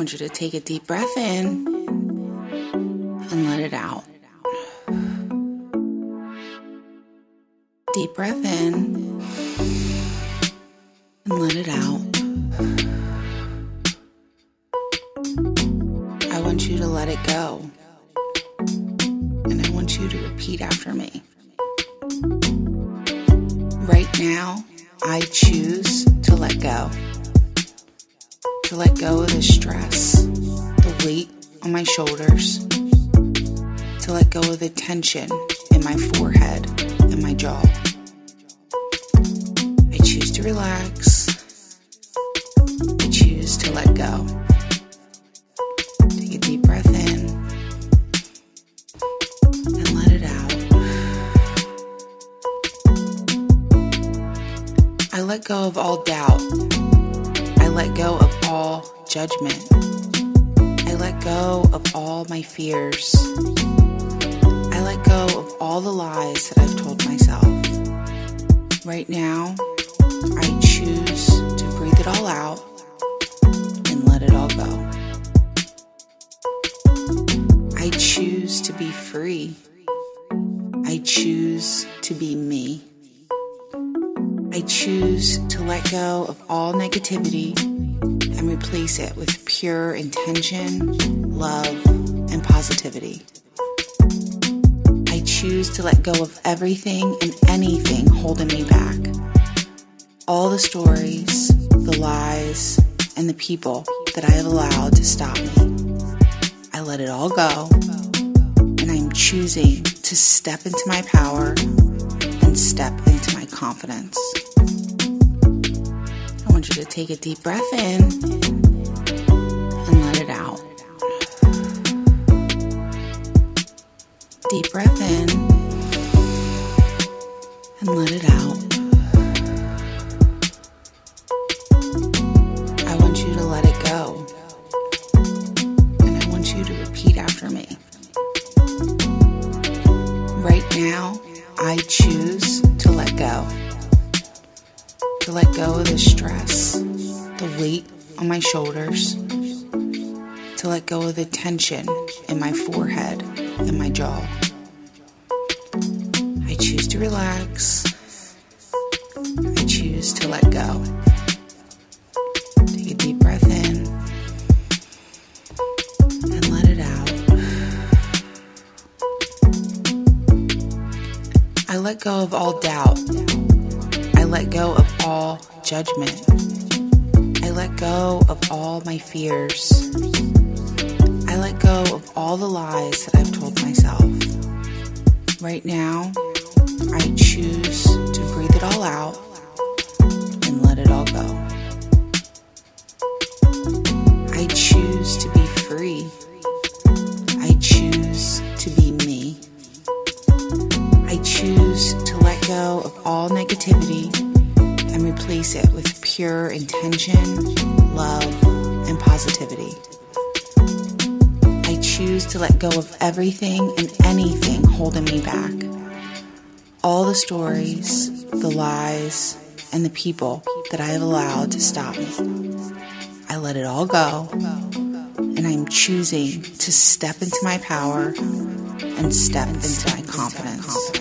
want you to take a deep breath in and let it out. Deep breath in and let it out. I want you to let it go. And I want you to repeat after me. Right now, I choose to let go. To let go of the stress, the weight on my shoulders, to let go of the tension in my forehead and my jaw. I choose to relax. I choose to let go. Take a deep breath in and let it out. I let go of all doubt. I let go of all judgment. I let go of all my fears. I let go of all the lies that I've told myself. Right now, I choose to breathe it all out and let it all go. I choose to be free. I choose to be me. I choose to let go of all negativity and replace it with pure intention, love, and positivity. I choose to let go of everything and anything holding me back. All the stories, the lies, and the people that I have allowed to stop me. I let it all go, and I'm choosing to step into my power and step into my confidence. Want you to take a deep breath in and let it out. Deep breath in and let it out. I want you to let it go. And I want you to repeat after me. Right now, I choose to let go. To let go of the stress, the weight on my shoulders, to let go of the tension in my forehead and my jaw. I choose to relax. I choose to let go. Take a deep breath in and let it out. I let go of all doubt. Let go of all judgment. I let go of all my fears. I let go of all the lies that I've told myself. Right now, I choose to breathe it all out and let it all go. I choose to be free. I choose to be go of all negativity and replace it with pure intention, love, and positivity. I choose to let go of everything and anything holding me back. All the stories, the lies, and the people that I have allowed to stop me. I let it all go, and I'm choosing to step into my power and step into my confidence.